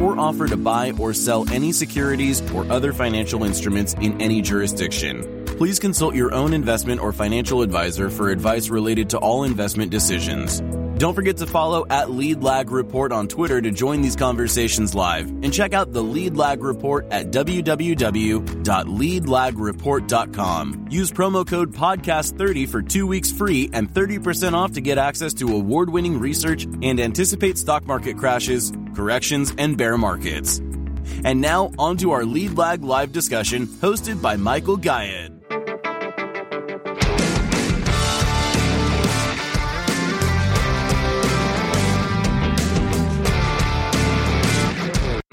or offer to buy or sell any securities or other financial instruments in any jurisdiction. Please consult your own investment or financial advisor for advice related to all investment decisions. Don't forget to follow at Lead Lag Report on Twitter to join these conversations live and check out the Lead Lag Report at www.leadlagreport.com. Use promo code podcast30 for 2 weeks free and 30% off to get access to award-winning research and anticipate stock market crashes, corrections, and bear markets. And now, on to our Lead Lag live discussion hosted by Michael Gayed.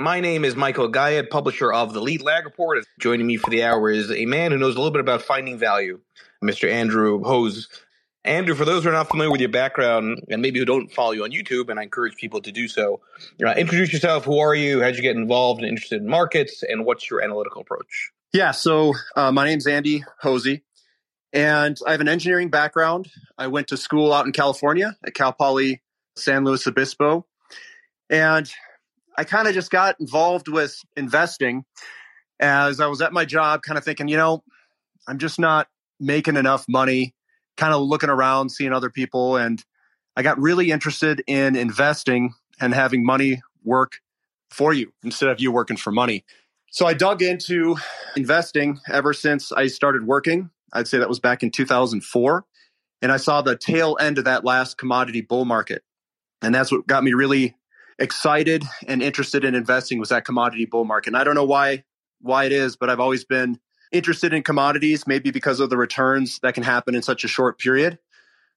My name is Michael Gayed, publisher of the Lead Lag Report. Joining me for the hour is a man who knows a little bit about finding value, Mr. Andrew Hoese. Andrew, for those who are not familiar with your background and maybe who don't follow you on YouTube, and I encourage people to do so, uh, introduce yourself. Who are you? How'd you get involved and interested in markets? And what's your analytical approach? Yeah, so uh, my name's Andy Hoese, and I have an engineering background. I went to school out in California at Cal Poly San Luis Obispo. And I kind of just got involved with investing as I was at my job, kind of thinking, you know, I'm just not making enough money, kind of looking around, seeing other people. And I got really interested in investing and having money work for you instead of you working for money. So I dug into investing ever since I started working. I'd say that was back in 2004. And I saw the tail end of that last commodity bull market. And that's what got me really excited and interested in investing was that commodity bull market. And I don't know why why it is, but I've always been interested in commodities, maybe because of the returns that can happen in such a short period.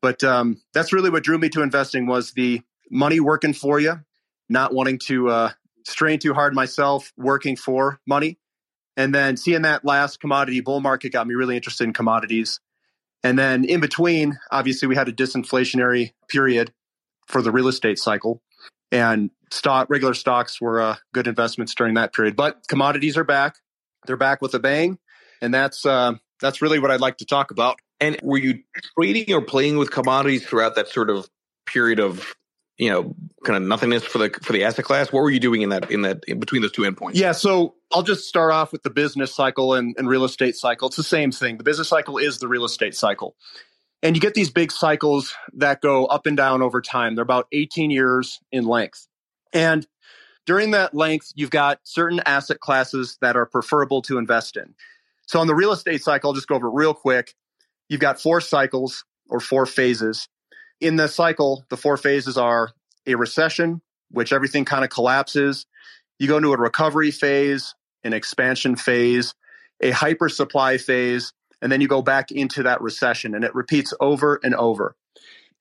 But um, that's really what drew me to investing was the money working for you, not wanting to uh, strain too hard myself working for money. And then seeing that last commodity bull market got me really interested in commodities. And then in between, obviously, we had a disinflationary period for the real estate cycle and stock regular stocks were uh, good investments during that period. But commodities are back; they're back with a bang, and that's uh, that's really what I'd like to talk about. And were you trading or playing with commodities throughout that sort of period of you know kind of nothingness for the for the asset class? What were you doing in that in that in between those two endpoints? Yeah, so I'll just start off with the business cycle and, and real estate cycle. It's the same thing. The business cycle is the real estate cycle. And you get these big cycles that go up and down over time. They're about 18 years in length. And during that length, you've got certain asset classes that are preferable to invest in. So on the real estate cycle, I'll just go over real quick. You've got four cycles or four phases. In the cycle, the four phases are a recession, which everything kind of collapses. You go into a recovery phase, an expansion phase, a hyper supply phase, and then you go back into that recession and it repeats over and over.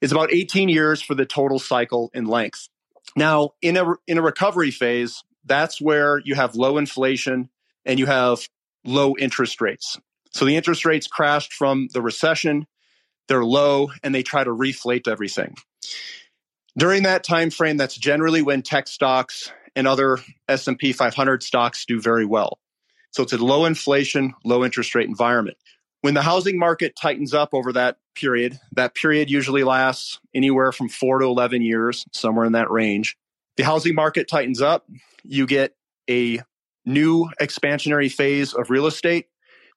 It's about 18 years for the total cycle in length. Now, in a in a recovery phase, that's where you have low inflation and you have low interest rates. So the interest rates crashed from the recession, they're low and they try to reflate everything. During that time frame, that's generally when tech stocks and other S&P 500 stocks do very well. So it's a low inflation, low interest rate environment. When the housing market tightens up over that period, that period usually lasts anywhere from four to 11 years, somewhere in that range. The housing market tightens up, you get a new expansionary phase of real estate.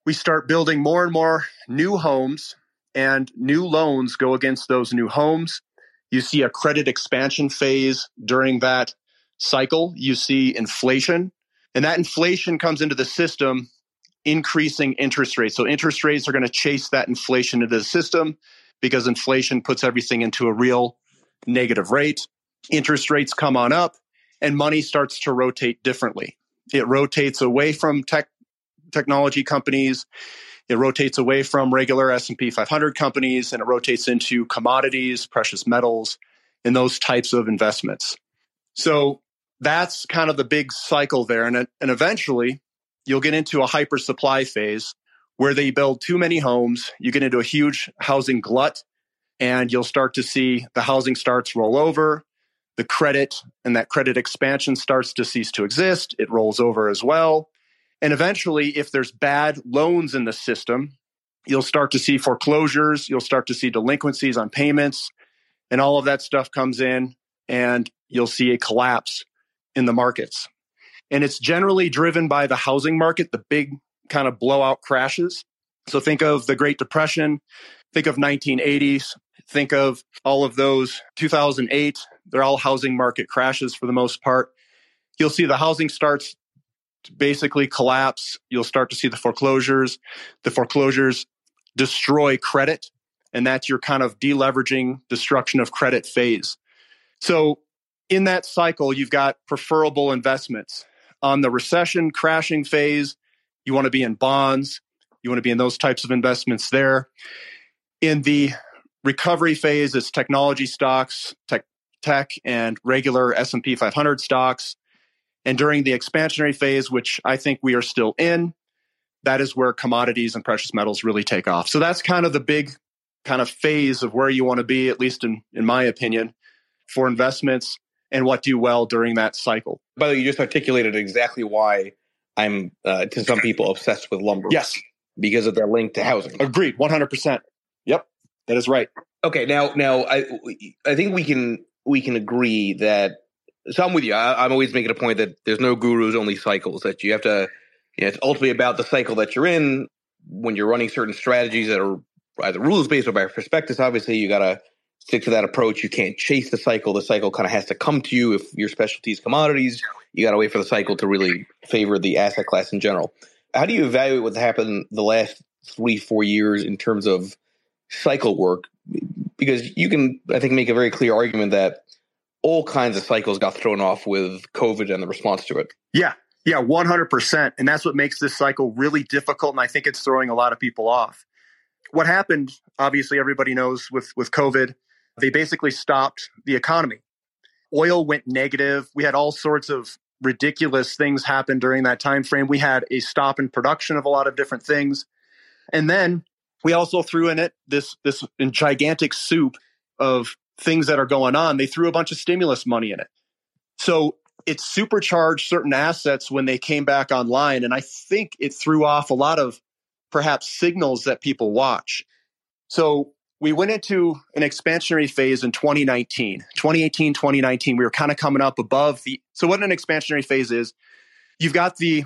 We start building more and more new homes, and new loans go against those new homes. You see a credit expansion phase during that cycle. You see inflation, and that inflation comes into the system increasing interest rates. So interest rates are going to chase that inflation into the system because inflation puts everything into a real negative rate. Interest rates come on up and money starts to rotate differently. It rotates away from tech technology companies. It rotates away from regular S&P 500 companies and it rotates into commodities, precious metals, and those types of investments. So that's kind of the big cycle there. And, and eventually you'll get into a hyper supply phase where they build too many homes. You get into a huge housing glut and you'll start to see the housing starts roll over. The credit and that credit expansion starts to cease to exist. It rolls over as well. And eventually, if there's bad loans in the system, you'll start to see foreclosures, you'll start to see delinquencies on payments, and all of that stuff comes in, and you'll see a collapse in the markets. And it's generally driven by the housing market, the big kind of blowout crashes. So think of the Great Depression, think of 1980s, think of all of those 2008. They're all housing market crashes for the most part. You'll see the housing starts basically collapse. You'll start to see the foreclosures. The foreclosures destroy credit, and that's your kind of deleveraging, destruction of credit phase. So in that cycle, you've got preferable investments. On the recession crashing phase, you want to be in bonds. You want to be in those types of investments there. In the recovery phase, it's technology stocks, tech, tech and regular S&P 500 stocks. And during the expansionary phase, which I think we are still in, that is where commodities and precious metals really take off. So that's kind of the big kind of phase of where you want to be, at least in, in my opinion, for investments and what do well during that cycle. By the way, you just articulated exactly why I'm, uh, to some people, obsessed with lumber. Yes. Because of their link to housing. Agreed, 100%. Yep, that is right. Okay, now, now I, I think we can we can agree that. So I'm with you. I, am always making a point that there's no gurus, only cycles. That you have to. You know, it's ultimately about the cycle that you're in when you're running certain strategies that are either rules based or by prospectus. Obviously, you got to stick to that approach. You can't chase the cycle. The cycle kind of has to come to you. If your specialty is commodities, you got to wait for the cycle to really favor the asset class in general. How do you evaluate what's happened the last three, four years in terms of cycle work? Because you can, I think, make a very clear argument that all kinds of cycles got thrown off with COVID and the response to it. Yeah. Yeah, 100%. And that's what makes this cycle really difficult. And I think it's throwing a lot of people off. What happened, obviously, everybody knows with, with COVID, they basically stopped the economy. Oil went negative. We had all sorts of ridiculous things happen during that time frame. We had a stop in production of a lot of different things. And then we also threw in it this this gigantic soup of things that are going on. They threw a bunch of stimulus money in it. So it supercharged certain assets when they came back online. And I think it threw off a lot of perhaps signals that people watch. So we went into an expansionary phase in 2019 2018 2019 we were kind of coming up above the so what an expansionary phase is you've got the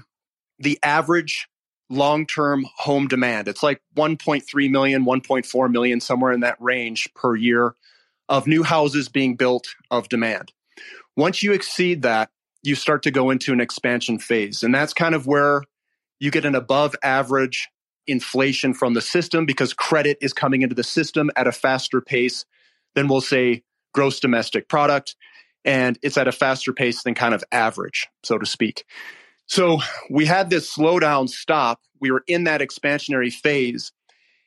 the average long-term home demand. It's like 1.3 million 1.4 million somewhere in that range per year of new houses being built of demand. Once you exceed that you start to go into an expansion phase and that's kind of where you get an above average inflation from the system because credit is coming into the system at a faster pace than we'll say gross domestic product. And it's at a faster pace than kind of average, so to speak. So we had this slowdown stop. We were in that expansionary phase.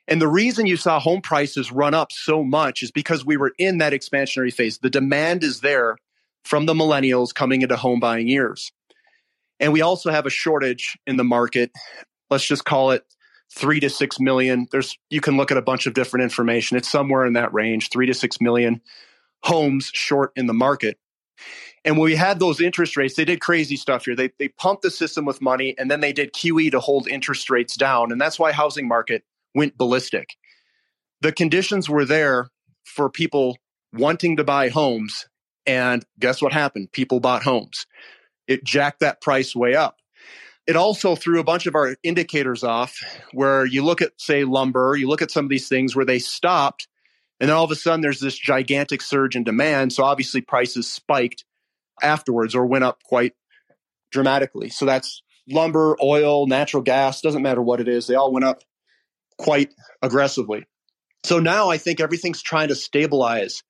And the reason you saw home prices run up so much is because we were in that expansionary phase. The demand is there from the millennials coming into home buying years. And we also have a shortage in the market. Let's just call it three to six million. There's you can look at a bunch of different information. It's somewhere in that range, three to six million homes short in the market. And when we had those interest rates, they did crazy stuff here. They they pumped the system with money and then they did QE to hold interest rates down. And that's why housing market went ballistic. The conditions were there for people wanting to buy homes. And guess what happened? People bought homes. It jacked that price way up it also threw a bunch of our indicators off where you look at, say, lumber, you look at some of these things where they stopped, and then all of a sudden there's this gigantic surge in demand. So obviously prices spiked afterwards or went up quite dramatically. So that's lumber, oil, natural gas, doesn't matter what it is, they all went up quite aggressively. So now I think everything's trying to stabilize.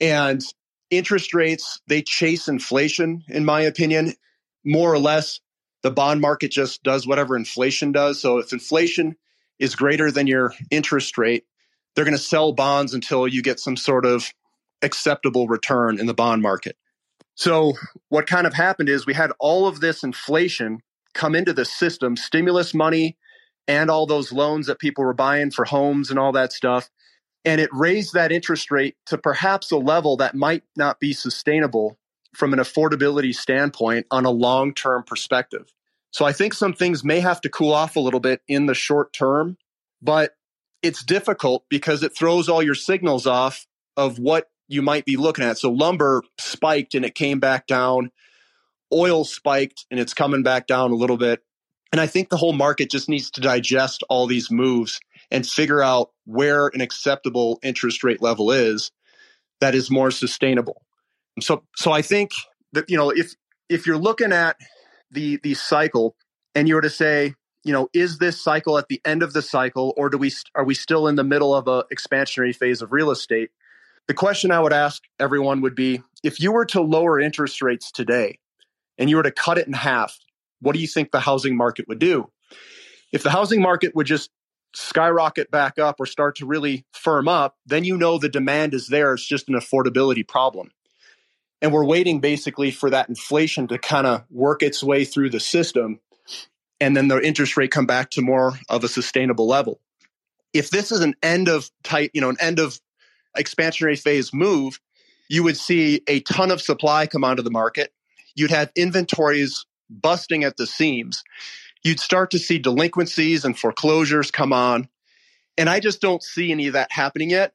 And interest rates, they chase inflation, in my opinion, more or less the bond market just does whatever inflation does. So if inflation is greater than your interest rate, they're going to sell bonds until you get some sort of acceptable return in the bond market. So, what kind of happened is we had all of this inflation come into the system, stimulus money, and all those loans that people were buying for homes and all that stuff. And it raised that interest rate to perhaps a level that might not be sustainable from an affordability standpoint on a long term perspective. So I think some things may have to cool off a little bit in the short term, but it's difficult because it throws all your signals off of what you might be looking at. So lumber spiked and it came back down. Oil spiked and it's coming back down a little bit. And I think the whole market just needs to digest all these moves and figure out where an acceptable interest rate level is that is more sustainable. So so I think that you know if if you're looking at the the cycle and you were to say, you know, is this cycle at the end of the cycle or do we are we still in the middle of a expansionary phase of real estate? The question I would ask everyone would be if you were to lower interest rates today and you were to cut it in half, what do you think the housing market would do? If the housing market would just skyrocket back up or start to really firm up, then you know the demand is there. It's just an affordability problem. And we're waiting basically for that inflation to kind of work its way through the system and then the interest rate come back to more of a sustainable level. If this is an end of tight, you know, an end of expansionary phase move, you would see a ton of supply come onto the market. You'd have inventories busting at the seams. You'd start to see delinquencies and foreclosures come on. And I just don't see any of that happening yet.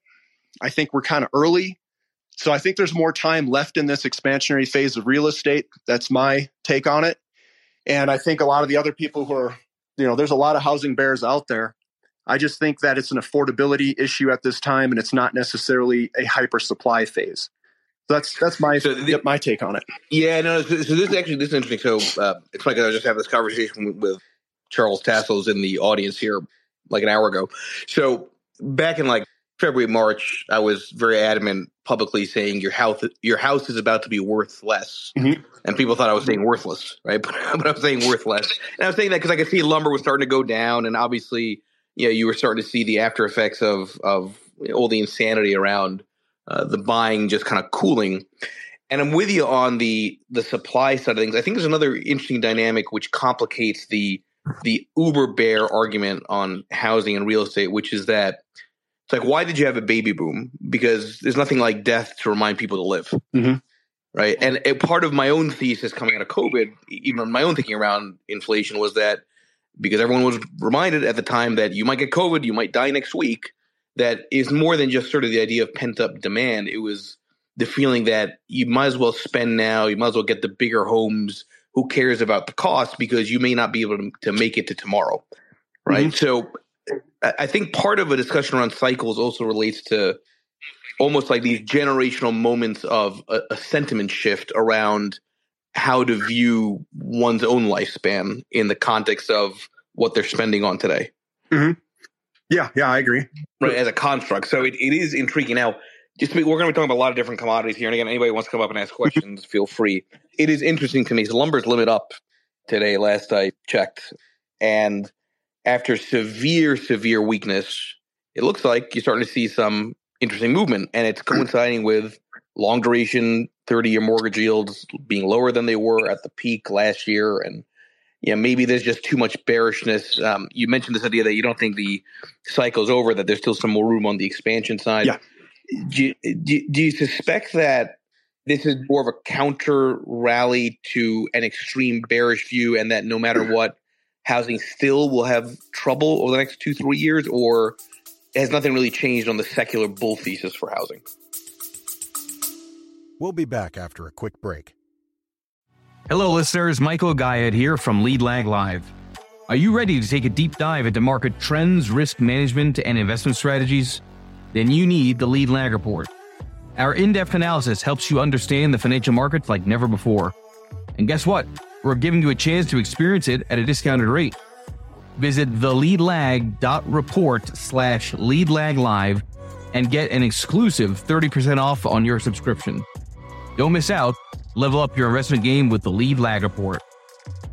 I think we're kind of early. So I think there's more time left in this expansionary phase of real estate. That's my take on it. And I think a lot of the other people who are, you know, there's a lot of housing bears out there I just think that it's an affordability issue at this time, and it's not necessarily a hyper supply phase. So that's that's my so the, my take on it. Yeah, no. So, so this is actually this is interesting. So uh, it's like I just have this conversation with, with Charles Tassels in the audience here like an hour ago. So back in like February, March, I was very adamant publicly saying your house your house is about to be worth less, mm-hmm. and people thought I was saying worthless, right? But, but I was saying worth less, and I was saying that because I could see lumber was starting to go down, and obviously you know, you were starting to see the after effects of of all the insanity around uh, the buying just kind of cooling. And I'm with you on the the supply side of things. I think there's another interesting dynamic which complicates the the uber bear argument on housing and real estate, which is that it's like, why did you have a baby boom? Because there's nothing like death to remind people to live. Mm-hmm. Right. And a part of my own thesis coming out of COVID, even my own thinking around inflation, was that because everyone was reminded at the time that you might get COVID, you might die next week. That is more than just sort of the idea of pent up demand. It was the feeling that you might as well spend now, you might as well get the bigger homes. Who cares about the cost because you may not be able to, to make it to tomorrow, right? Mm-hmm. So I think part of a discussion around cycles also relates to almost like these generational moments of a, a sentiment shift around how to view one's own lifespan in the context of what they're spending on today. Mm-hmm. Yeah, yeah, I agree. Right, as a construct. So it, it is intriguing. Now, just be, we're going to be talking about a lot of different commodities here. And again, anybody wants to come up and ask questions, feel free. It is interesting to me. So lumber's limit up today, last I checked. And after severe, severe weakness, it looks like you're starting to see some interesting movement. And it's coinciding with long duration 30 year mortgage yields being lower than they were at the peak last year. And yeah, maybe there's just too much bearishness. Um, you mentioned this idea that you don't think the cycle's over, that there's still some more room on the expansion side. Yeah. Do you, do, do you suspect that this is more of a counter rally to an extreme bearish view and that no matter what, housing still will have trouble over the next two, three years, or has nothing really changed on the secular bull thesis for housing? We'll be back after a quick break. Hello, listeners. Michael Gayed here from Lead Lag Live. Are you ready to take a deep dive into market trends, risk management, and investment strategies? Then you need the Lead Lag Report. Our in depth analysis helps you understand the financial markets like never before. And guess what? We're giving you a chance to experience it at a discounted rate. Visit theleadlag.report slash leadlaglive and get an exclusive 30% off on your subscription. Don't miss out. Level up your investment game with the Lead Lag Report.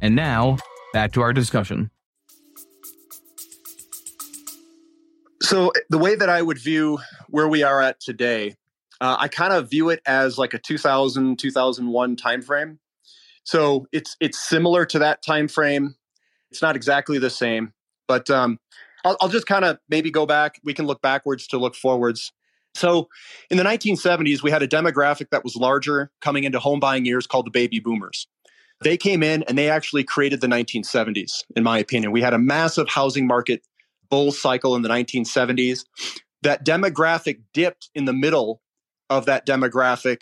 And now, back to our discussion. So, the way that I would view where we are at today, Uh, I kind of view it as like a 2000 2001 timeframe. So it's it's similar to that time frame. It's not exactly the same, but um, I'll, I'll just kind of maybe go back. We can look backwards to look forwards. So in the 1970s, we had a demographic that was larger coming into home buying years called the baby boomers. They came in and they actually created the 1970s, in my opinion. We had a massive housing market bull cycle in the 1970s. That demographic dipped in the middle of that demographic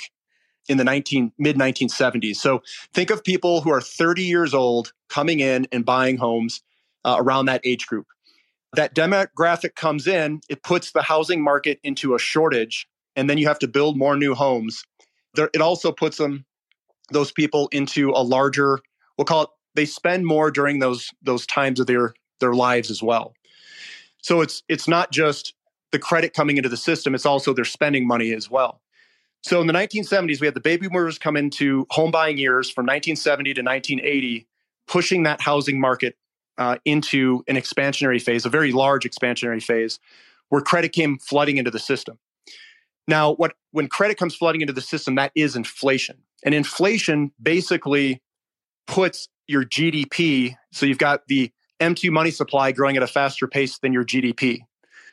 in the 19 mid 1970s. So think of people who are 30 years old coming in and buying homes uh, around that age group. That demographic comes in, it puts the housing market into a shortage, and then you have to build more new homes. There, it also puts them those people into a larger we'll call it they spend more during those those times of their their lives as well so it's it's not just the credit coming into the system it's also they're spending money as well so in the 1970s we had the baby boomers come into home buying years from 1970 to 1980 pushing that housing market uh, into an expansionary phase a very large expansionary phase where credit came flooding into the system now what when credit comes flooding into the system that is inflation and inflation basically puts your GDP, so you've got the M2 money supply growing at a faster pace than your GDP.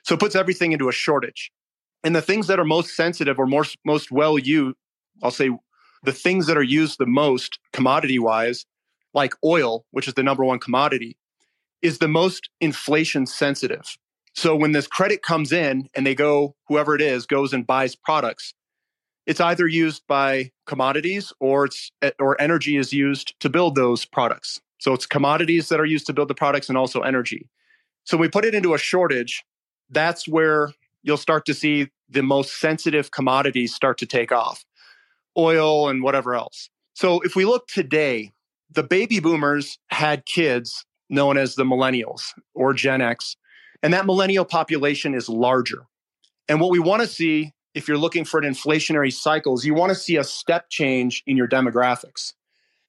So it puts everything into a shortage. And the things that are most sensitive or most, most well used, I'll say the things that are used the most commodity wise, like oil, which is the number one commodity, is the most inflation sensitive. So when this credit comes in and they go, whoever it is, goes and buys products, it's either used by commodities or it's eh, or energy is used to build those products. So it's commodities that are used to build the products and also energy. So we put it into a shortage. That's where you'll start to see the most sensitive commodities start to take off, oil and whatever else. So if we look today, the baby boomers had kids known as the millennials or Gen X, and that millennial population is larger. And what we want to see if you're looking for an inflationary cycles, you want to see a step change in your demographics.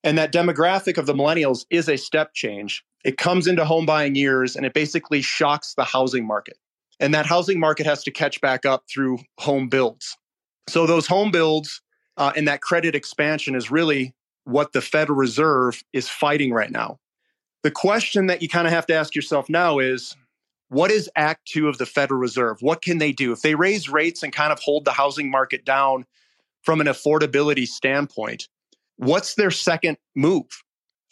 And that demographic of the millennials is a step change. It comes into home buying years and it basically shocks the housing market. And that housing market has to catch back up through home builds. So those home builds uh, and that credit expansion is really what the Federal Reserve is fighting right now. The question that you kind of have to ask yourself now is what is Act Two of the Federal Reserve? What can they do? If they raise rates and kind of hold the housing market down from an affordability standpoint, what's their second move?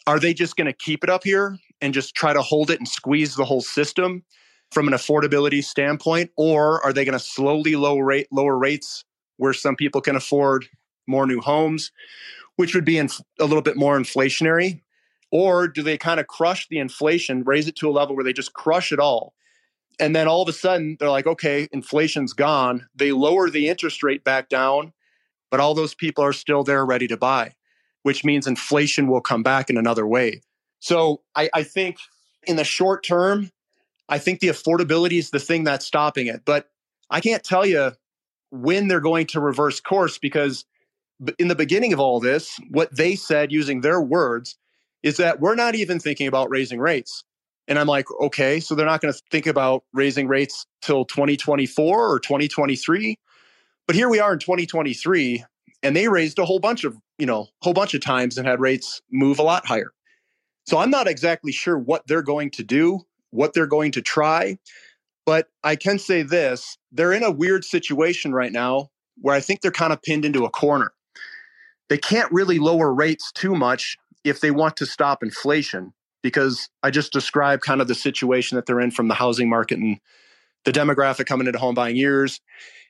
Are they just going to keep it up here and just try to hold it and squeeze the whole system from an affordability standpoint? Or are they going to slowly lower, rate, lower rates where some people can afford more new homes, which would be a little bit more inflationary? Or do they kind of crush the inflation, raise it to a level where they just crush it all and then all of a sudden, they're like, okay, inflation's gone. They lower the interest rate back down, but all those people are still there ready to buy, which means inflation will come back in another way. So I, I think in the short term, I think the affordability is the thing that's stopping it. But I can't tell you when they're going to reverse course because in the beginning of all this, what they said using their words is that we're not even thinking about raising rates. And I'm like, okay, so they're not going to think about raising rates till 2024 or 2023. But here we are in 2023, and they raised a whole bunch of, you know, whole bunch of times and had rates move a lot higher. So I'm not exactly sure what they're going to do, what they're going to try. But I can say this they're in a weird situation right now where I think they're kind of pinned into a corner. They can't really lower rates too much if they want to stop inflation because I just described kind of the situation that they're in from the housing market and the demographic coming into home buying years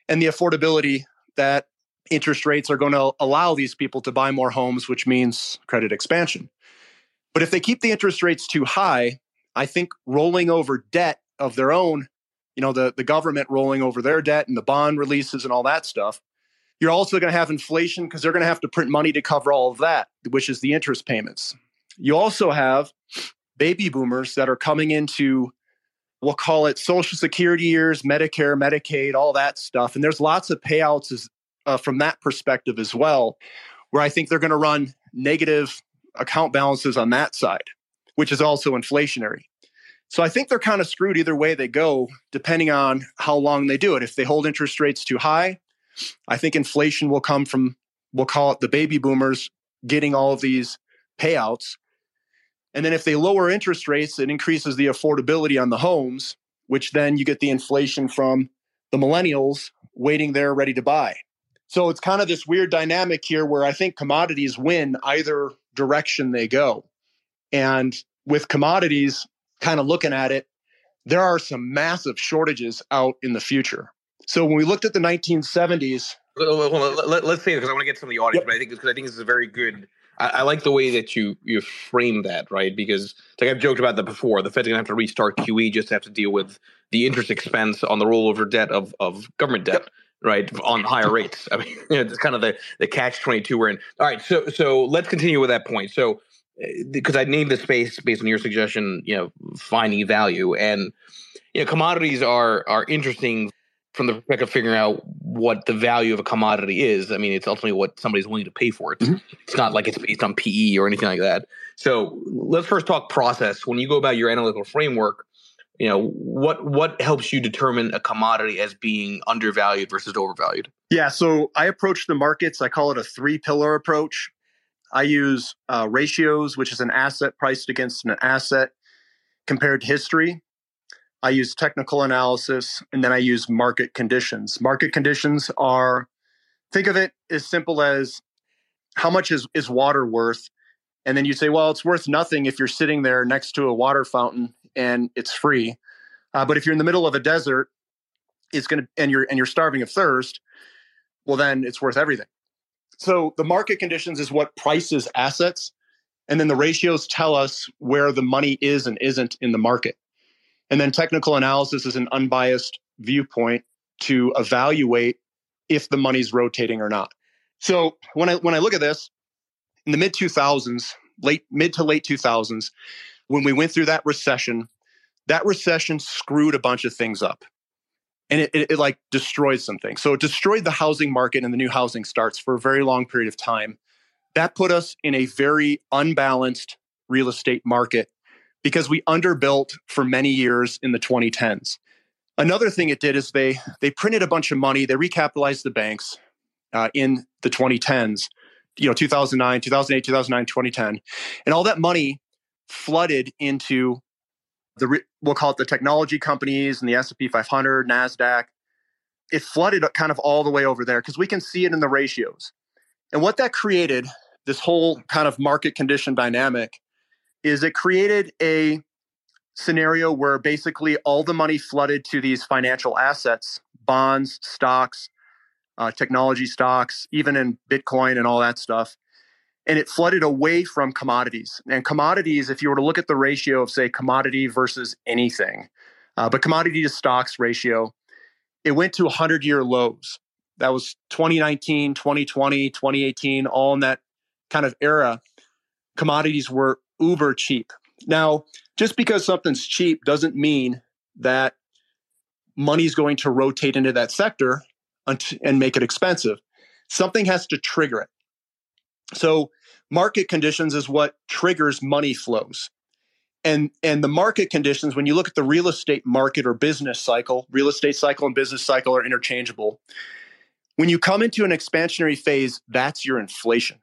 and the affordability that interest rates are going to allow these people to buy more homes, which means credit expansion. But if they keep the interest rates too high, I think rolling over debt of their own, you know, the, the government rolling over their debt and the bond releases and all that stuff, you're also going to have inflation because they're going to have to print money to cover all of that, which is the interest payments. You also have baby boomers that are coming into we'll call it social security years, Medicare, Medicaid, all that stuff. And there's lots of payouts as, uh, from that perspective as well, where I think they're going to run negative account balances on that side, which is also inflationary. So I think they're kind of screwed either way they go, depending on how long they do it. If they hold interest rates too high, I think inflation will come from, we'll call it the baby boomers getting all of these payouts. And then if they lower interest rates, it increases the affordability on the homes, which then you get the inflation from the millennials waiting there ready to buy. So it's kind of this weird dynamic here where I think commodities win either direction they go. And with commodities, kind of looking at it, there are some massive shortages out in the future. So when we looked at the 1970s, let, us say because I want to get some of the audience, yep. but I think because I think this is a very good. I, I, like the way that you you frame that, right? Because like I've joked about that before, the Fed's gonna have to restart QE just to have to deal with the interest expense on the rollover debt of of government debt. Yep. Right on higher rates. I mean, you know, it's kind of the the catch twenty two we're in. All right, so so let's continue with that point. So because I named the space based on your suggestion, you know, finding value and you know, commodities are are interesting from the perspective of figuring out what the value of a commodity is. I mean, it's ultimately what somebody's willing to pay for it. Mm-hmm. It's not like it's based on PE or anything like that. So let's first talk process. When you go about your analytical framework, you know what what helps you determine a commodity as being undervalued versus overvalued. Yeah, so I approach the markets. I call it a three pillar approach. I use uh, ratios, which is an asset priced against an asset compared to history. I use technical analysis, and then I use market conditions. Market conditions are, think of it as simple as how much is, is water worth? And then you say, well, it's worth nothing if you're sitting there next to a water fountain and it's free. Uh, but if you're in the middle of a desert, it's going to, and you're, and you're starving of thirst, well, then it's worth everything. So the market conditions is what prices assets. And then the ratios tell us where the money is and isn't in the market. And then technical analysis is an unbiased viewpoint to evaluate if the money's rotating or not. So when I when I look at this in the mid 2000s, late mid to late 2000s, when we went through that recession, that recession screwed a bunch of things up and it, it, it, like destroys something. So it destroyed the housing market and the new housing starts for a very long period of time. That put us in a very unbalanced real estate market because we underbuilt for many years in the 2010s. Another thing it did is they they printed a bunch of money. They recapitalized the banks uh, in the 2010s. You know, 2009, 2008, 2009, 2010, and all that money flooded into the we'll call it the technology companies and the S&P 500, Nasdaq. It flooded kind of all the way over there because we can see it in the ratios. And what that created, this whole kind of market condition dynamic, is it created a scenario where basically all the money flooded to these financial assets, bonds, stocks, uh, technology stocks, even in Bitcoin and all that stuff and it flooded away from commodities. And commodities, if you were to look at the ratio of, say, commodity versus anything, uh, but commodity to stocks ratio, it went to 100 year lows. That was 2019, 2020, 2018, all in that kind of era. Commodities were uber cheap. Now, just because something's cheap doesn't mean that money's going to rotate into that sector and make it expensive. Something has to trigger it. So market conditions is what triggers money flows. And, and the market conditions, when you look at the real estate market or business cycle, real estate cycle and business cycle are interchangeable. When you come into an expansionary phase, that's your inflation.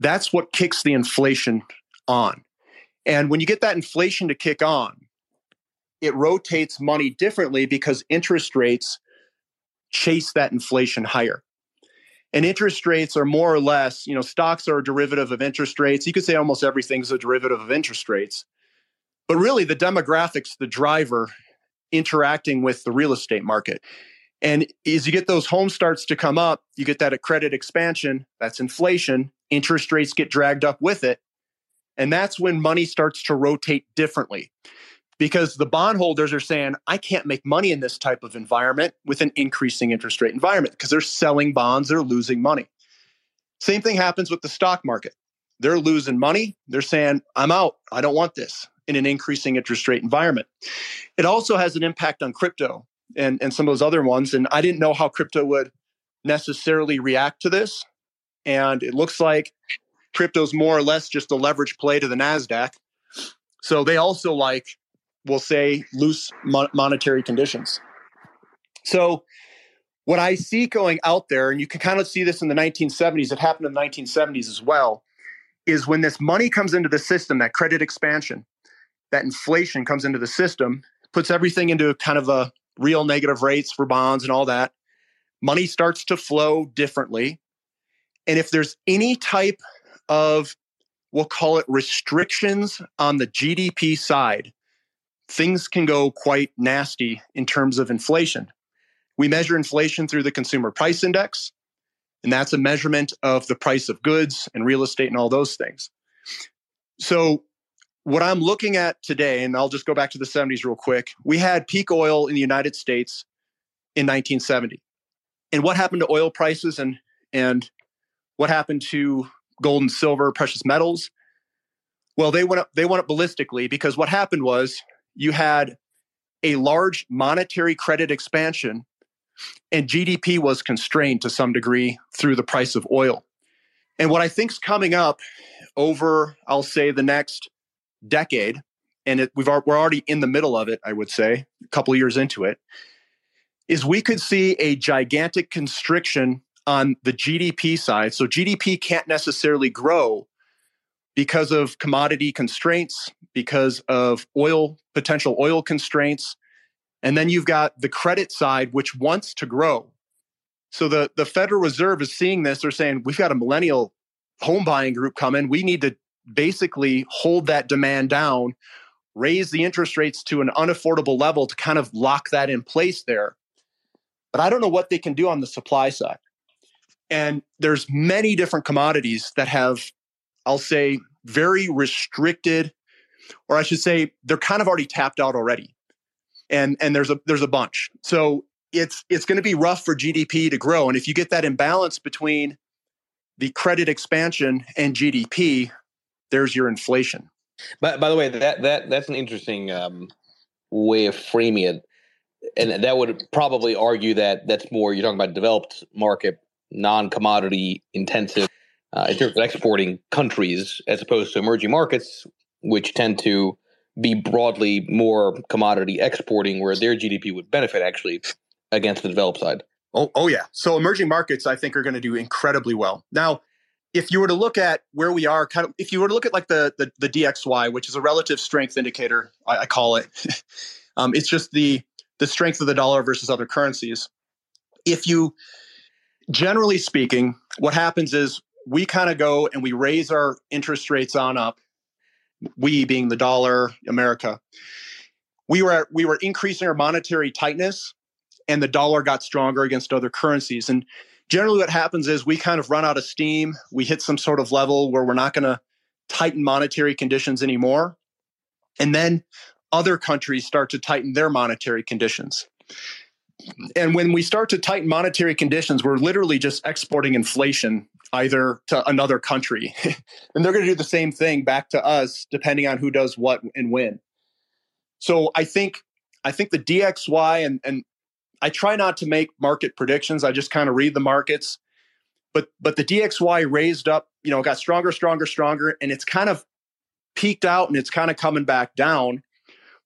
That's what kicks the inflation on. And when you get that inflation to kick on, it rotates money differently because interest rates chase that inflation higher. And interest rates are more or less, you know, stocks are a derivative of interest rates. You could say almost everything's a derivative of interest rates. But really, the demographics, the driver interacting with the real estate market. And as you get those home starts to come up, you get that credit expansion, that's inflation, interest rates get dragged up with it. And that's when money starts to rotate differently because the bondholders are saying, I can't make money in this type of environment with an increasing interest rate environment because they're selling bonds, they're losing money. Same thing happens with the stock market. They're losing money. They're saying, I'm out. I don't want this in an increasing interest rate environment. It also has an impact on crypto and, and some of those other ones. And I didn't know how crypto would necessarily react to this. And it looks like crypto's more or less just a leverage play to the NASDAQ. So they also like we'll say loose monetary conditions. So what I see going out there, and you can kind of see this in the 1970s, it happened in the 1970s as well, is when this money comes into the system, that credit expansion, that inflation comes into the system, puts everything into kind of a real negative rates for bonds and all that. Money starts to flow differently. And if there's any type of, we'll call it restrictions on the GDP side, things can go quite nasty in terms of inflation. We measure inflation through the consumer price index, and that's a measurement of the price of goods and real estate and all those things. So, what I'm looking at today, and I'll just go back to the 70s real quick, we had peak oil in the United States in 1970. And what happened to oil prices and, and what happened to gold and silver, precious metals? Well, they went up, they went up ballistically because what happened was you had a large monetary credit expansion and GDP was constrained to some degree through the price of oil. And what I think is coming up over, I'll say, the next decade, and it, we've we're already in the middle of it, I would say, a couple years into it, is we could see a gigantic constriction on the GDP side. So GDP can't necessarily grow because of commodity constraints, because of oil potential oil constraints, and then you've got the credit side, which wants to grow. So the, the Federal Reserve is seeing this. They're saying, we've got a millennial home buying group coming. We need to basically hold that demand down, raise the interest rates to an unaffordable level to kind of lock that in place there. But I don't know what they can do on the supply side. And there's many different commodities that have, I'll say, very restricted, or I should say, they're kind of already tapped out already and and there's a there's a bunch. So it's it's going to be rough for GDP to grow, and if you get that imbalance between the credit expansion and GDP, there's your inflation. But by the way, that that that's an interesting um, way of framing it, and that would probably argue that that's more you're talking about developed market, non-commodity intensive uh, in terms of exporting countries, as opposed to emerging markets, which tend to be broadly more commodity exporting, where their GDP would benefit actually against the developed side. Oh, oh yeah. So emerging markets, I think, are going to do incredibly well. Now, if you were to look at where we are, kind of, if you were to look at like the the, the DXY, which is a relative strength indicator, I, I call it. um, it's just the the strength of the dollar versus other currencies. If you, generally speaking, what happens is we kind of go and we raise our interest rates on up we being the dollar, America, we were we were increasing our monetary tightness, and the dollar got stronger against other currencies. And generally, what happens is we kind of run out of steam. We hit some sort of level where we're not going to tighten monetary conditions anymore, and then other countries start to tighten their monetary conditions. And when we start to tighten monetary conditions, we're literally just exporting inflation either to another country. and they're going to do the same thing back to us depending on who does what and when. So I think I think the DXY and and I try not to make market predictions. I just kind of read the markets. But but the DXY raised up, you know, got stronger, stronger, stronger and it's kind of peaked out and it's kind of coming back down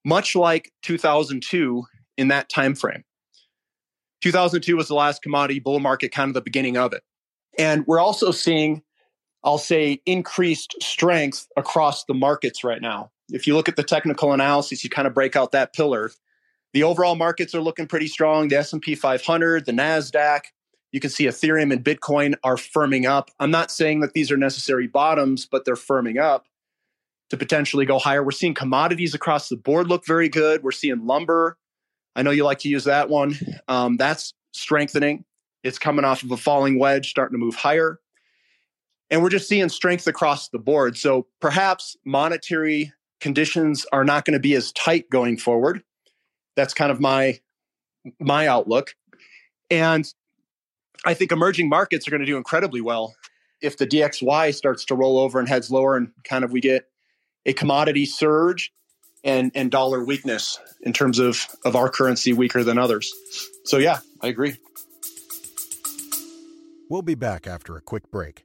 much like 2002 in that time frame. 2002 was the last commodity bull market, kind of the beginning of it. And we're also seeing, I'll say, increased strength across the markets right now. If you look at the technical analysis, you kind of break out that pillar. The overall markets are looking pretty strong. The S&P 500, the Nasdaq, you can see Ethereum and Bitcoin are firming up. I'm not saying that these are necessary bottoms, but they're firming up to potentially go higher. We're seeing commodities across the board look very good. We're seeing lumber. I know you like to use that one. Um, that's strengthening. It's coming off of a falling wedge, starting to move higher. And we're just seeing strength across the board. So perhaps monetary conditions are not going to be as tight going forward. That's kind of my my outlook. And I think emerging markets are going to do incredibly well if the DXY starts to roll over and heads lower and kind of we get a commodity surge and and dollar weakness in terms of of our currency weaker than others. So yeah, I agree. We'll be back after a quick break.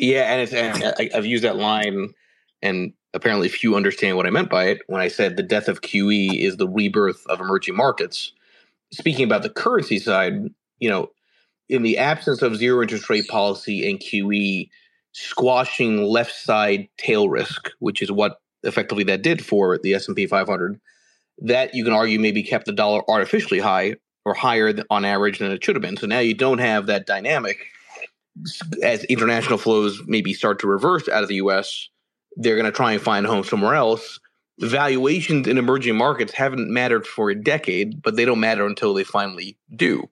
Yeah, and it's and I, I've used that line, and apparently few understand what I meant by it when I said the death of QE is the rebirth of emerging markets. Speaking about the currency side, you know, in the absence of zero interest rate policy and QE, squashing left side tail risk, which is what effectively that did for the S and P 500, that you can argue maybe kept the dollar artificially high or higher on average than it should have been. So now you don't have that dynamic as international flows maybe start to reverse out of the US, they're going to try and find a home somewhere else. Valuations in emerging markets haven't mattered for a decade, but they don't matter until they finally do.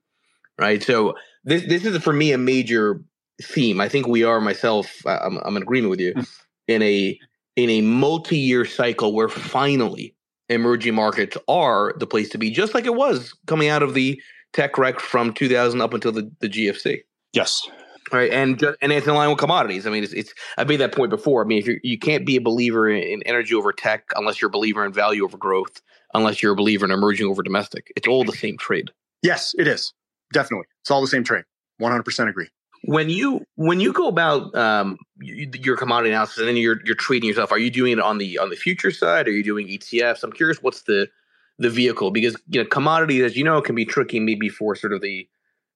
Right. So this this is for me a major theme. I think we are myself. I'm, I'm in agreement with you hmm. in a in a multi year cycle where finally emerging markets are the place to be, just like it was coming out of the tech wreck from 2000 up until the, the GFC. Yes, Right, and and it's in line with commodities. I mean, it's, it's I made that point before. I mean, if you you can't be a believer in, energy over tech unless you're a believer in value over growth, unless you're a believer in emerging over domestic. It's all the same trade. Yes, it is definitely. It's all the same trade. One hundred percent agree. When you when you go about um, your commodity analysis and then you're you're trading yourself, are you doing it on the on the future side? Are you doing ETFs? I'm curious, what's the the vehicle because you know commodities, as you know, can be tricky maybe for sort of the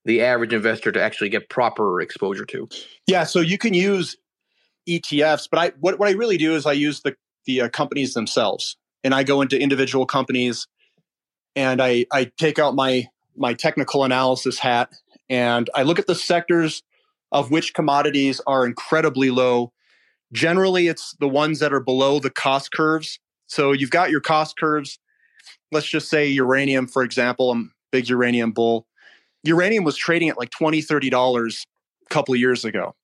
the average investor to actually get proper exposure to? Yeah, so you can use ETFs, but I what, what I really do is I use the the uh, companies themselves, and I go into individual companies, and I I take out my my technical analysis hat, and I look at the sectors of which commodities are incredibly low. Generally, it's the ones that are below the cost curves. So you've got your cost curves. Let's just say uranium, for example. I'm big uranium bull uranium was trading at like 20 $30 a couple of years ago.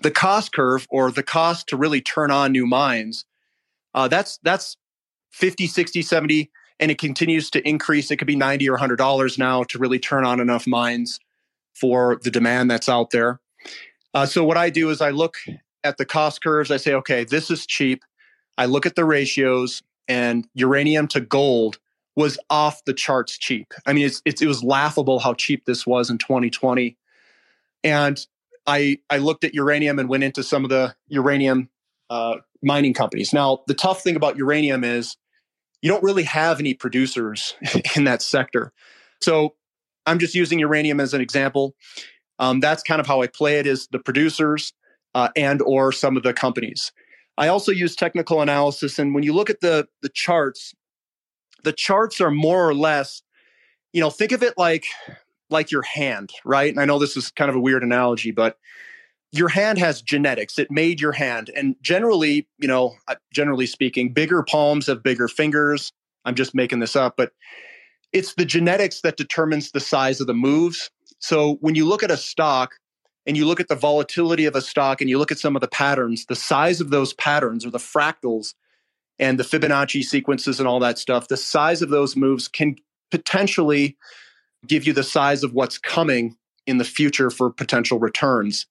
The cost curve or the cost to really turn on new mines, uh, that's that's 50, 60, 70, and it continues to increase. It could be 90 or $100 now to really turn on enough mines for the demand that's out there. Uh, so what I do is I look at the cost curves. I say, okay, this is cheap. I look at the ratios and uranium to gold was off the charts cheap. I mean, it's, it's, it was laughable how cheap this was in 2020. And I I looked at uranium and went into some of the uranium uh, mining companies. Now, the tough thing about uranium is you don't really have any producers in that sector. So I'm just using uranium as an example. Um, that's kind of how I play it: is the producers uh, and or some of the companies. I also use technical analysis, and when you look at the the charts, the charts are more or less, you know, think of it like like your hand, right? And I know this is kind of a weird analogy, but your hand has genetics. It made your hand. And generally, you know, generally speaking, bigger palms have bigger fingers. I'm just making this up, but it's the genetics that determines the size of the moves. So when you look at a stock and you look at the volatility of a stock and you look at some of the patterns, the size of those patterns or the fractals and the Fibonacci sequences and all that stuff, the size of those moves can potentially give you the size of what's coming in the future for potential returns.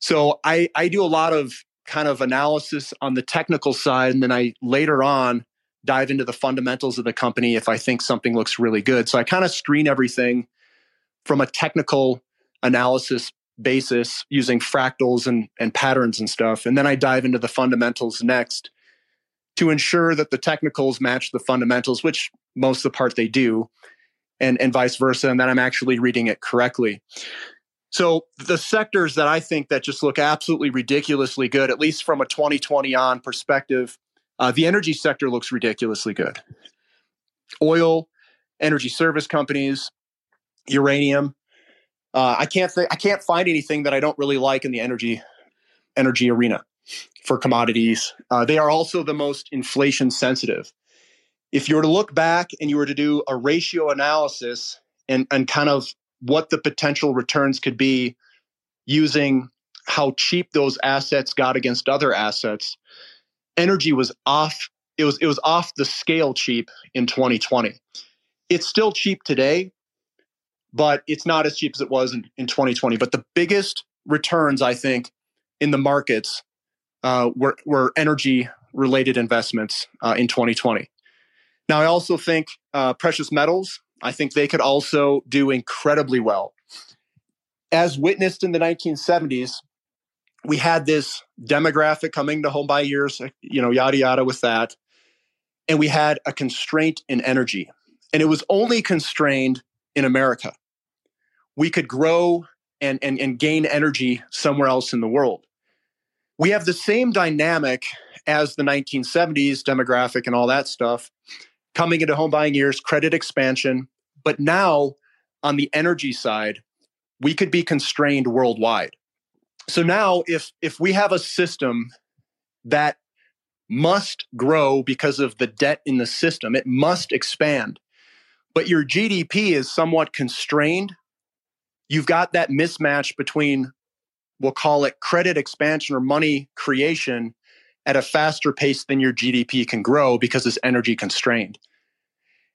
So I, I do a lot of kind of analysis on the technical side, and then I later on dive into the fundamentals of the company if I think something looks really good. So I kind of screen everything from a technical analysis basis using fractals and, and patterns and stuff. And then I dive into the fundamentals next to ensure that the technicals match the fundamentals, which most of the part they do, and, and vice versa, and that I'm actually reading it correctly. So the sectors that I think that just look absolutely ridiculously good, at least from a 2020 on perspective, uh, the energy sector looks ridiculously good. Oil, energy service companies, uranium. Uh, I can't th- I can't find anything that I don't really like in the energy energy arena for commodities. Uh, they are also the most inflation sensitive. If you were to look back and you were to do a ratio analysis and, and kind of what the potential returns could be using how cheap those assets got against other assets, energy was off. It was it was off the scale cheap in 2020. It's still cheap today, but it's not as cheap as it was in, in 2020. But the biggest returns, I think, in the markets uh, were, were energy related investments uh, in 2020. Now, I also think uh, precious metals, I think they could also do incredibly well. As witnessed in the 1970s, we had this demographic coming to home by years, you know, yada, yada with that. And we had a constraint in energy. And it was only constrained in America. We could grow and, and, and gain energy somewhere else in the world. We have the same dynamic as the 1970s demographic and all that stuff coming into home buying years, credit expansion. But now on the energy side, we could be constrained worldwide. So now if if we have a system that must grow because of the debt in the system, it must expand. But your GDP is somewhat constrained. You've got that mismatch between we'll call it credit expansion or money creation at a faster pace than your GDP can grow because it's energy constrained.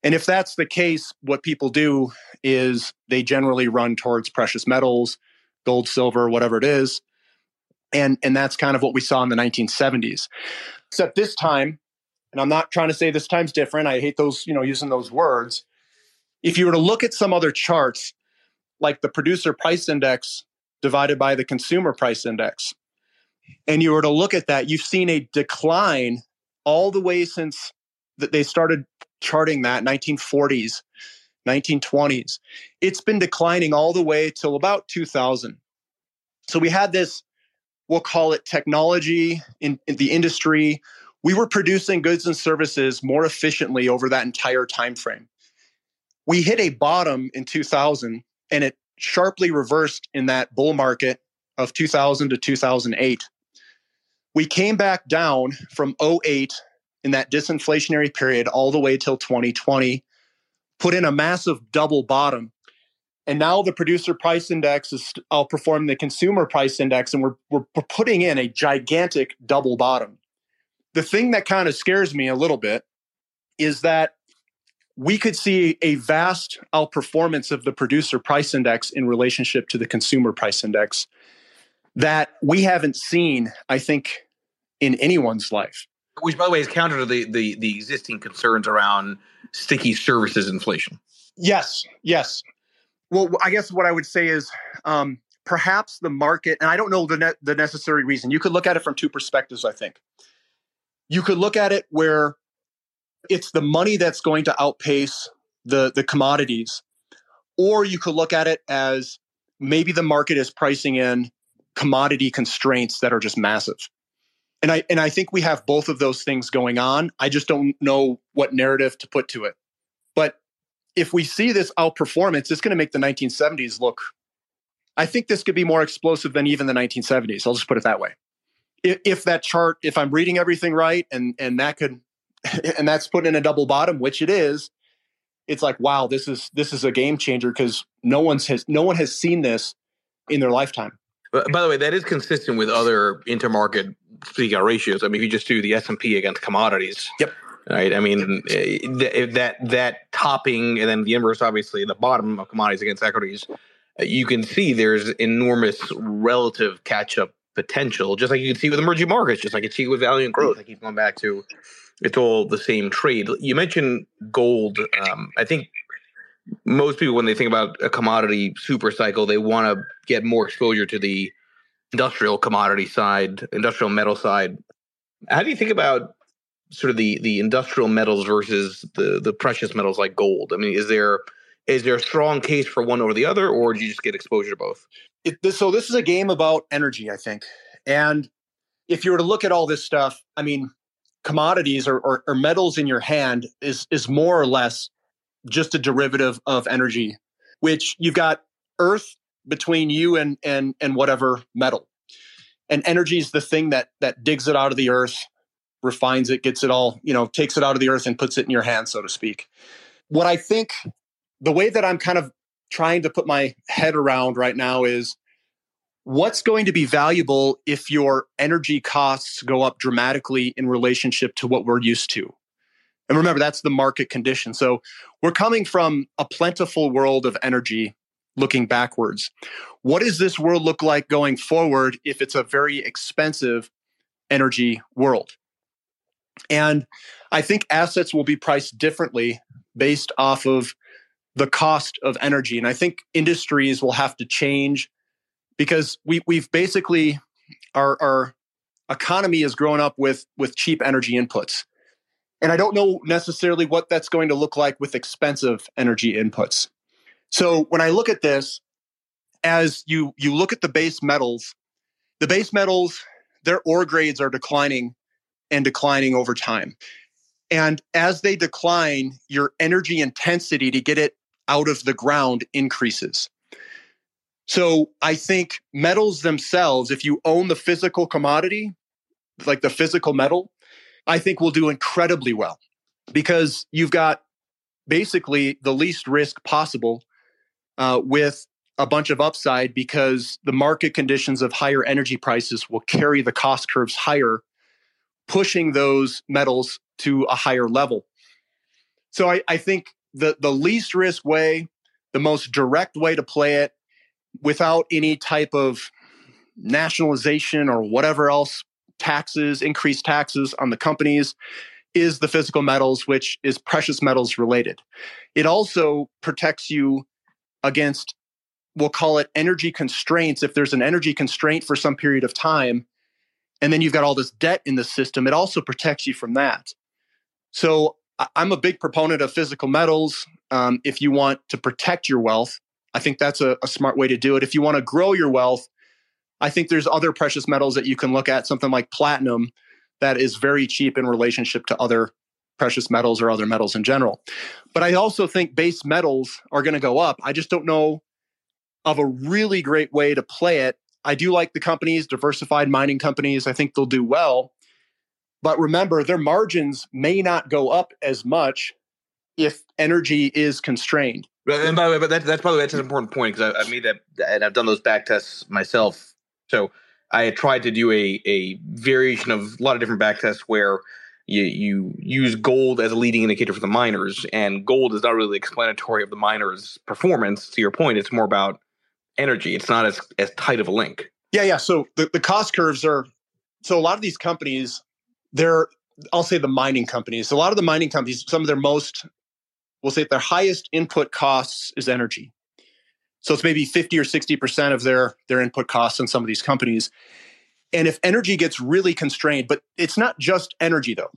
And if that's the case, what people do is they generally run towards precious metals, gold, silver, whatever it is. And, and that's kind of what we saw in the 1970s. Except this time, and I'm not trying to say this time's different. I hate those, you know, using those words. If you were to look at some other charts, like the producer price index divided by the consumer price index, and you were to look at that, you've seen a decline all the way since that they started charting that 1940s 1920s it's been declining all the way till about 2000 so we had this we'll call it technology in, in, the industry. We were producing goods and services more efficiently over that entire time frame we hit a bottom in 2000 and it sharply reversed in that bull market of 2000 to 2008 we came back down from 08 in that disinflationary period all the way till 2020, put in a massive double bottom. And now the producer price index is outperforming the consumer price index, and we're, we're, putting in a gigantic double bottom. The thing that kind of scares me a little bit is that we could see a vast outperformance of the producer price index in relationship to the consumer price index that we haven't seen, I think, in anyone's life. Which, by the way, is counter to the, the, the existing concerns around sticky services inflation. Yes, yes. Well, I guess what I would say is um, perhaps the market, and I don't know the, ne- the necessary reason. You could look at it from two perspectives, I think. You could look at it where it's the money that's going to outpace the, the commodities, or you could look at it as maybe the market is pricing in commodity constraints that are just massive and I and I think we have both of those things going on. I just don't know what narrative to put to it. But if we see this outperformance, it's going to make the 1970s look. I think this could be more explosive than even the 1970s. I'll just put it that way. If, if that chart, if I'm reading everything right, and and that could, and that's put in a double bottom, which it is, it's like wow, this is this is a game changer because no one's has no one has seen this in their lifetime. By the way, that is consistent with other intermarket of ratios, I mean, if you just do the S and P against commodities, yep. Right. I mean, eh, that that topping and then the inverse, obviously, the bottom of commodities against equities, eh, you can see there's enormous relative catch up potential, just like you can see with emerging markets, just like you see with value and growth. I keep going back to it's all the same trade. You mentioned gold. Um, I think most people, when they think about a commodity super cycle, they want to get more exposure to the industrial commodity side, industrial metal side. How do you think about sort of the the industrial metals versus the the precious metals like gold? I mean, is there is there a strong case for one over the other, or do you just get exposure to both? It, this, so this is a game about energy, I think. And if you were to look at all this stuff, I mean, commodities or, or, or metals in your hand is is more or less just a derivative of energy, which you've got earth between you and and and whatever metal. And energy is the thing that that digs it out of the earth, refines it, gets it all, you know, takes it out of the earth and puts it in your hand, so to speak. What I think the way that I'm kind of trying to put my head around right now is what's going to be valuable if your energy costs go up dramatically in relationship to what we're used to? And remember, that's the market condition. So we're coming from a plentiful world of energy looking backwards. What does this world look like going forward if it's a very expensive energy world? And I think assets will be priced differently based off of the cost of energy. And I think industries will have to change because we, we've basically, our, our economy has grown up with, with cheap energy inputs. And I don't know necessarily what that's going to look like with expensive energy inputs. So when I look at this, as you you look at the base metals, the base metals, their ore grades are declining and declining over time. And as they decline, your energy intensity to get it out of the ground increases. So I think metals themselves, if you own the physical commodity, like the physical metal, I think will do incredibly well because you've got basically the least risk possible uh, with a bunch of upside because the market conditions of higher energy prices will carry the cost curves higher, pushing those metals to a higher level. So I, I think the, the least risk way, the most direct way to play it without any type of nationalization or whatever else taxes, increased taxes on the companies, is the physical metals, which is precious metals related. It also protects you against, we'll call it energy constraints. If there's an energy constraint for some period of time, and then you've got all this debt in the system, it also protects you from that. So I'm a big proponent of physical metals. Um, if you want to protect your wealth, I think that's a, a smart way to do it. If you want to grow your wealth, I think there's other precious metals that you can look at, something like platinum that is very cheap in relationship to other precious metals or other metals in general. But I also think base metals are going to go up. I just don't know of a really great way to play it. I do like the companies, diversified mining companies. I think they'll do well. But remember, their margins may not go up as much if energy is constrained. And by the way, but that, that's by the way, that's an important point because I've made that, and I've done those back tests myself so I tried to do a a variation of a lot of different back tests where you you use gold as a leading indicator for the miners, and gold is not really explanatory of the miners' performance. To your point, it's more about energy. It's not as as tight of a link. Yeah, yeah. So the, the cost curves are so a lot of these companies, they're I'll say the mining companies. A lot of the mining companies, some of their most, we'll say their highest input costs is energy. So it's maybe 50 or 60% of their, their input costs in some of these companies. And if energy gets really constrained, but it's not just energy though,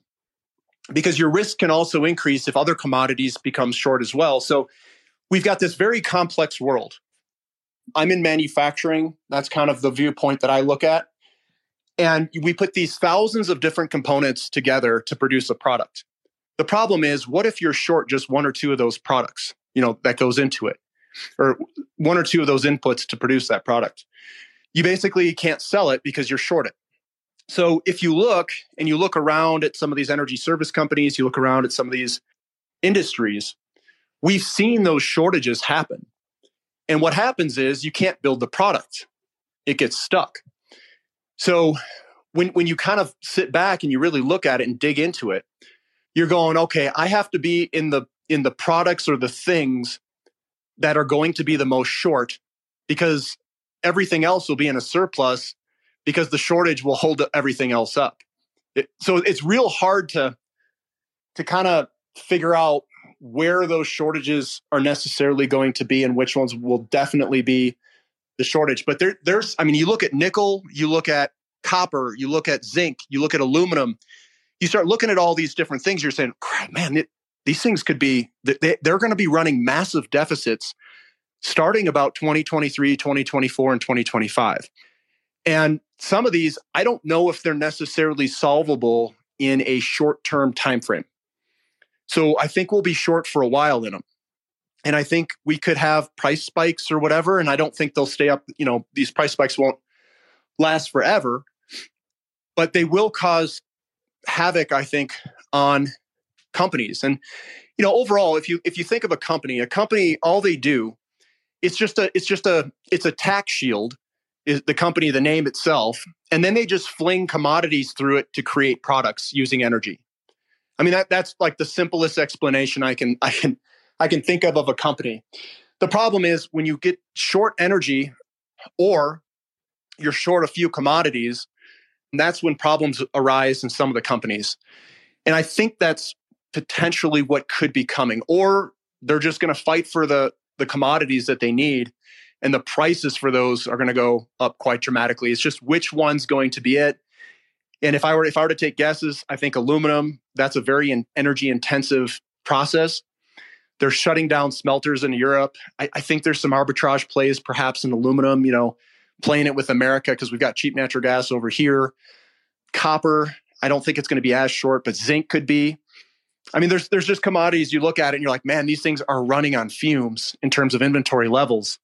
because your risk can also increase if other commodities become short as well. So we've got this very complex world. I'm in manufacturing. That's kind of the viewpoint that I look at. And we put these thousands of different components together to produce a product. The problem is, what if you're short just one or two of those products, you know, that goes into it? or one or two of those inputs to produce that product. You basically can't sell it because you're short it. So if you look and you look around at some of these energy service companies, you look around at some of these industries, we've seen those shortages happen. And what happens is you can't build the product. It gets stuck. So when when you kind of sit back and you really look at it and dig into it, you're going, okay, I have to be in the in the products or the things that are going to be the most short because everything else will be in a surplus because the shortage will hold everything else up. It, so it's real hard to to kind of figure out where those shortages are necessarily going to be and which ones will definitely be the shortage. But there, there's, I mean, you look at nickel, you look at copper, you look at zinc, you look at aluminum, you start looking at all these different things. You're saying, crap, man, it, these things could be they, they're going to be running massive deficits starting about 2023 2024 and 2025 and some of these i don't know if they're necessarily solvable in a short term time frame so i think we'll be short for a while in them and i think we could have price spikes or whatever and i don't think they'll stay up you know these price spikes won't last forever but they will cause havoc i think on companies. And you know, overall, if you if you think of a company, a company, all they do, it's just a it's just a it's a tax shield is the company, the name itself, and then they just fling commodities through it to create products using energy. I mean that that's like the simplest explanation I can I can I can think of of a company. The problem is when you get short energy or you're short a few commodities, that's when problems arise in some of the companies. And I think that's potentially what could be coming or they're just going to fight for the the commodities that they need and the prices for those are going to go up quite dramatically. It's just which one's going to be it. And if I were if I were to take guesses, I think aluminum that's a very energy intensive process. They're shutting down smelters in Europe. I, I, think there's some arbitrage plays perhaps in aluminum. You know, playing it with America because we've got cheap natural gas over here. Copper, I don't think it's going to be as short, but zinc could be. I mean, there's there's just commodities you look at it and you're like, man, these things are running on fumes in terms of inventory levels.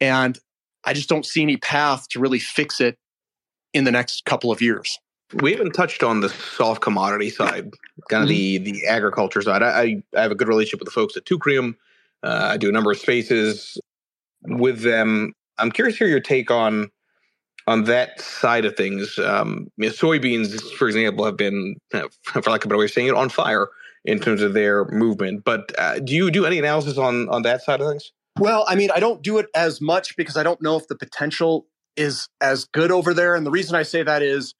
And I just don't see any path to really fix it in the next couple of years. We haven't touched on the soft commodity side, kind of mm-hmm. the the agriculture side. I, I have a good relationship with the folks at Teucrium. Uh, I do a number of spaces with them. I'm curious to hear your take on on that side of things. Um, soybeans, for example, have been, for lack of a better way of saying it, on fire in terms of their movement. But uh, do you do any analysis on on that side of things? Well, I mean, I don't do it as much because I don't know if the potential is as good over there. And the reason I say that is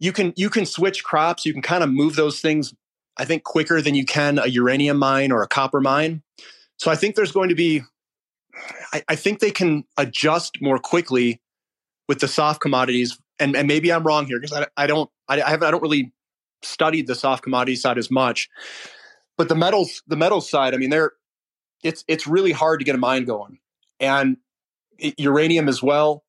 you can you can switch crops, you can kind of move those things I think quicker than you can a uranium mine or a copper mine. So I think there's going to be I, I think they can adjust more quickly with the soft commodities. And, and maybe I'm wrong here because I, I don't I, I haven't I don't really studied the soft commodity side as much. But the metals, the metals side, I mean, they're it's it's really hard to get a mine going, and uranium as well.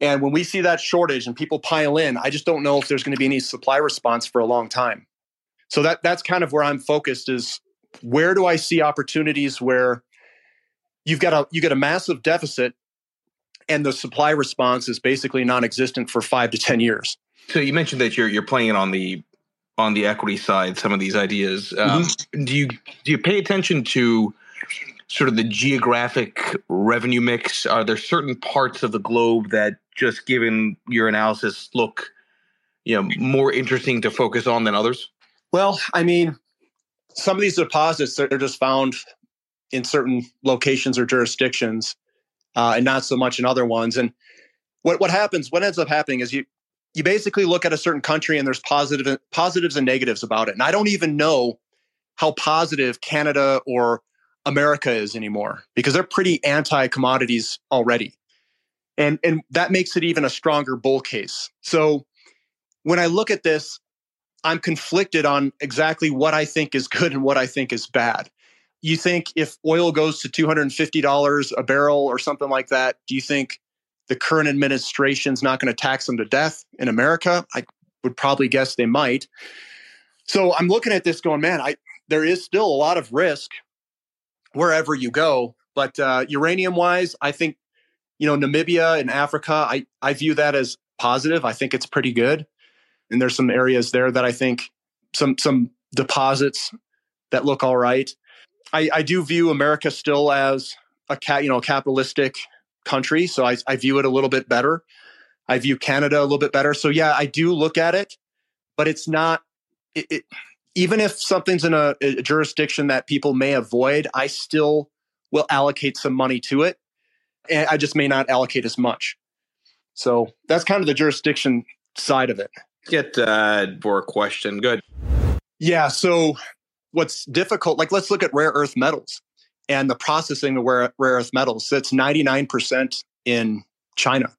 And when we see that shortage and people pile in, I just don't know if there's going to be any supply response for a long time. So that that's kind of where I'm focused is where do I see opportunities where you've got a you get a massive deficit and the supply response is basically non-existent for 5 to 10 years. So you mentioned that you're you're playing on the on the equity side some of these ideas. Um, mm-hmm. Do you do you pay attention to sort of the geographic revenue mix? Are there certain parts of the globe that, just given your analysis, look you know more interesting to focus on than others? Well, I mean, some of these deposits they're just found in certain locations or jurisdictions, uh, and not so much in other ones. And what what happens? What ends up happening is you you basically look at a certain country and there's positive positives and negatives about it. And I don't even know how positive Canada or America is anymore because they're pretty anti commodities already. And, and that makes it even a stronger bull case. So when I look at this, I'm conflicted on exactly what I think is good and what I think is bad. You think if oil goes to $250 a barrel or something like that, do you think the current administration's not going to tax them to death in America? I would probably guess they might. So I'm looking at this going, man, I there is still a lot of risk wherever you go. But uh, uranium wise, I think you know Namibia and Africa. I I view that as positive. I think it's pretty good, and there's some areas there that I think some some deposits that look all right. I, I do view America still as a cat, you know, capitalistic country, so I, I view it a little bit better. I view Canada a little bit better. So yeah, I do look at it, but it's not. It, it, even if something's in a, a jurisdiction that people may avoid, I still will allocate some money to it. And I just may not allocate as much. So that's kind of the jurisdiction side of it. Get uh, for a question. Good. Yeah. So what's difficult, like let's look at rare earth metals and the processing of rare, rare earth metals. That's 99% in China.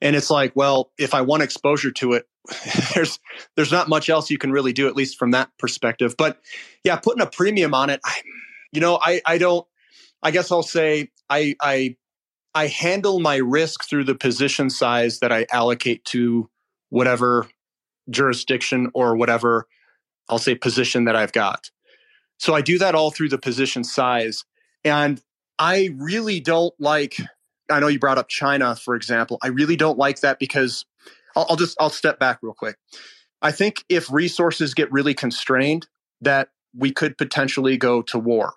And it's like, well, if I want exposure to it, there's there's not much else you can really do, at least from that perspective. But yeah, putting a premium on it, I, you know, I I don't. I guess I'll say I I I handle my risk through the position size that I allocate to whatever jurisdiction or whatever I'll say position that I've got. So I do that all through the position size. And I really don't like I know you brought up China, for example. I really don't like that because I'll, I'll just I'll step back real quick. I think if resources get really constrained, that we could potentially go to war.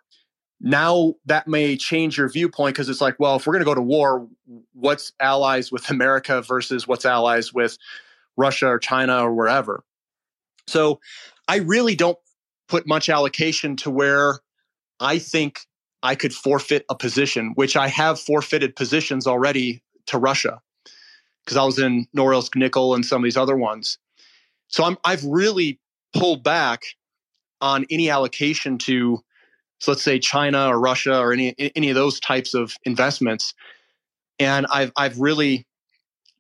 Now that may change your viewpoint because it's like, well, if we're going to go to war, what's allies with America versus what's allies with Russia or China or wherever? So I really don't put much allocation to where I think I could forfeit a position, which I have forfeited positions already to Russia because I was in Norilsk Nickel and some of these other ones. So I'm, I've really pulled back on any allocation to, so let's say China or Russia or any any of those types of investments, and I've I've really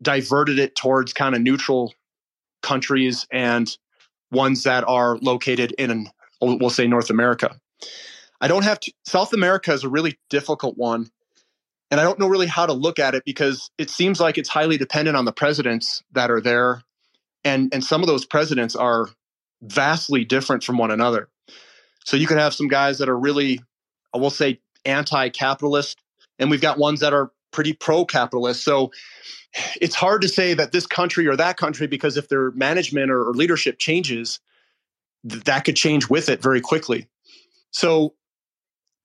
diverted it towards kind of neutral countries and ones that are located in we'll say North America. I don't have to, South America is a really difficult one. And I don't know really how to look at it because it seems like it's highly dependent on the presidents that are there. And, and some of those presidents are vastly different from one another. So you can have some guys that are really, I will say, anti capitalist, and we've got ones that are pretty pro capitalist. So it's hard to say that this country or that country because if their management or, or leadership changes, th- that could change with it very quickly. So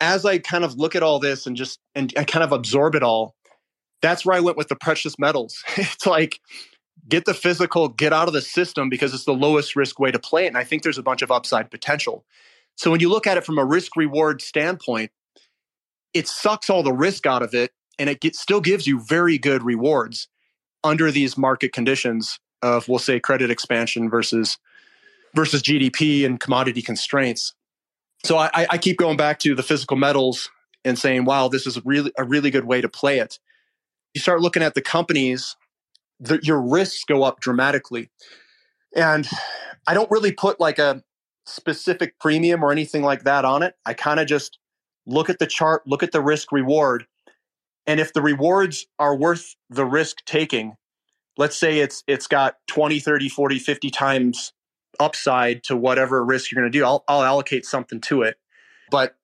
as I kind of look at all this and just and I kind of absorb it all, that's where I went with the precious metals. it's like get the physical, get out of the system because it's the lowest risk way to play it. And I think there's a bunch of upside potential. So when you look at it from a risk reward standpoint, it sucks all the risk out of it and it get, still gives you very good rewards under these market conditions of we'll say credit expansion versus versus GDP and commodity constraints so I, I keep going back to the physical metals and saying, wow, this is really a really good way to play it. You start looking at the companies, the, your risks go up dramatically. And I don't really put like a specific premium or anything like that on it. I kind of just look at the chart, look at the risk reward. And if the rewards are worth the risk taking, let's say it's it's got 20, 30, 40, 50 times upside to whatever risk you're going to do. I'll, I'll allocate something to it. But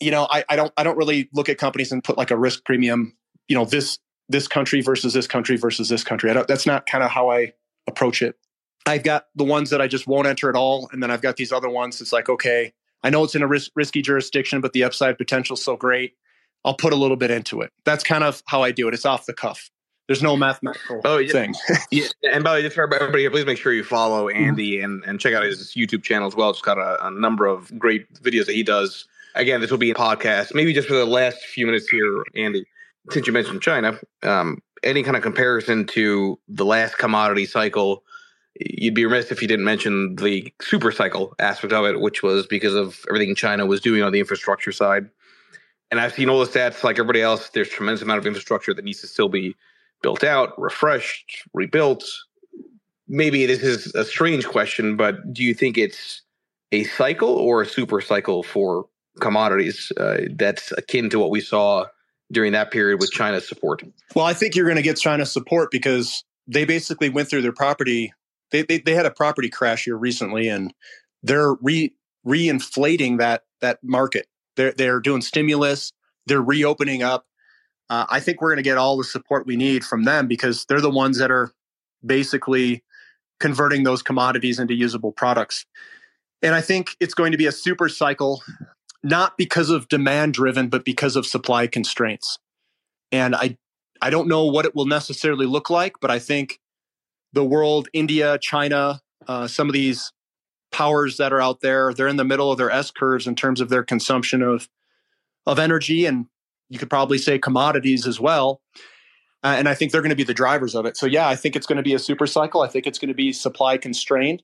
you know, I, I don't I don't really look at companies and put like a risk premium. You know, this this country versus this country versus this country. that's not kind of how I approach it. I've got the ones that I just won't enter at all, and then I've got these other ones. It's like, okay, I know it's in a ris- risky jurisdiction, but the upside potential is so great. I'll put a little bit into it. That's kind of how I do it. It's off the cuff. There's no mathematical oh, yeah. thing. yeah, and by the way, just for everybody here, please make sure you follow. Andy and, and check out his YouTube channel as well. It's got a, a, number of great videos that he does. Again, this will be a podcast. Maybe just for the last few minutes here, Andy, since you mentioned China, um, any kind of comparison to the last commodity cycle, you'd be remiss if you didn't mention the super cycle aspect of it, which was because of everything China was doing on the infrastructure side. And I've seen all the stats like everybody else. There's tremendous amount of infrastructure that needs to still be built out, refreshed, rebuilt. Maybe this is a strange question, but do you think it's a cycle or a super cycle for commodities uh, that's akin to what we saw during that period with China's support? Well, I think you're going to get China's support because they basically went through their property. They, they, they had a property crash here recently, and they're re reinflating that that market. They're they're doing stimulus. They're reopening up uh, I think we're going to get all the support we need from them because they're the ones that are basically converting those commodities into usable products. And I think it's going to be a super cycle, not because of demand driven, but because of supply constraints. And I, I don't know what it will necessarily look like, but I think the world, India, China, uh, some of these powers that are out there, they're in the middle of their S curves in terms of their consumption of of energy and you could probably say commodities as well. Uh, and I think they're going to be the drivers of it. So, yeah, I think it's going to be a super cycle. I think it's going to be supply constrained.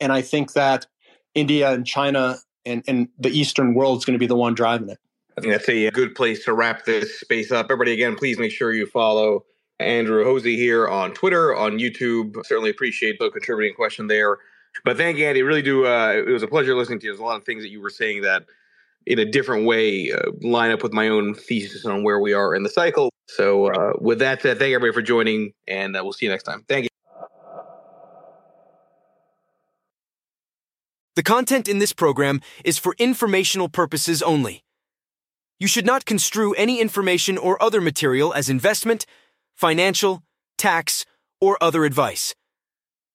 And I think that India and China and, and the Eastern world is going to be the one driving it. I think that's a good place to wrap this space up. Everybody, again, please make sure you follow Andrew Hoese here on Twitter, on YouTube. Certainly appreciate the contributing question there. But thank you, Andy. Really do. Uh, it was a pleasure listening to you. There's a lot of things that you were saying that in a different way uh, line up with my own thesis on where we are in the cycle. So, uh, with that said, thank everybody for joining, and uh, we'll see you next time. Thank you. The content in this program is for informational purposes only. You should not construe any information or other material as investment, financial, tax, or other advice.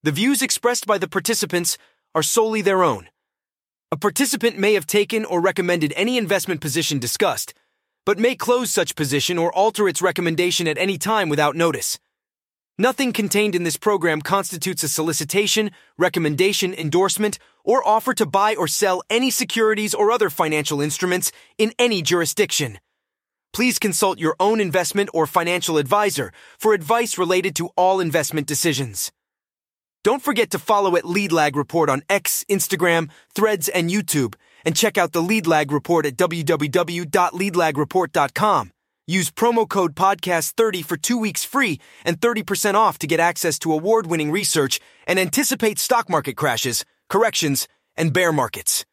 The views expressed by the participants are solely their own A participant may have taken or recommended any investment position discussed, but may close such position or alter its recommendation at any time without notice. Nothing contained in this program constitutes a solicitation, recommendation, endorsement, or offer to buy or sell any securities or other financial instruments in any jurisdiction. Please consult your own investment or financial advisor for advice related to all investment decisions. Don't forget to follow at Lead Lag Report on X, Instagram, Threads, and YouTube, and check out the Lead Lag Report at www.leadlagreport.com. Use promo code podcast30 for 2 weeks free and 30% off to get access to award-winning research and anticipate stock market crashes, corrections, and bear markets.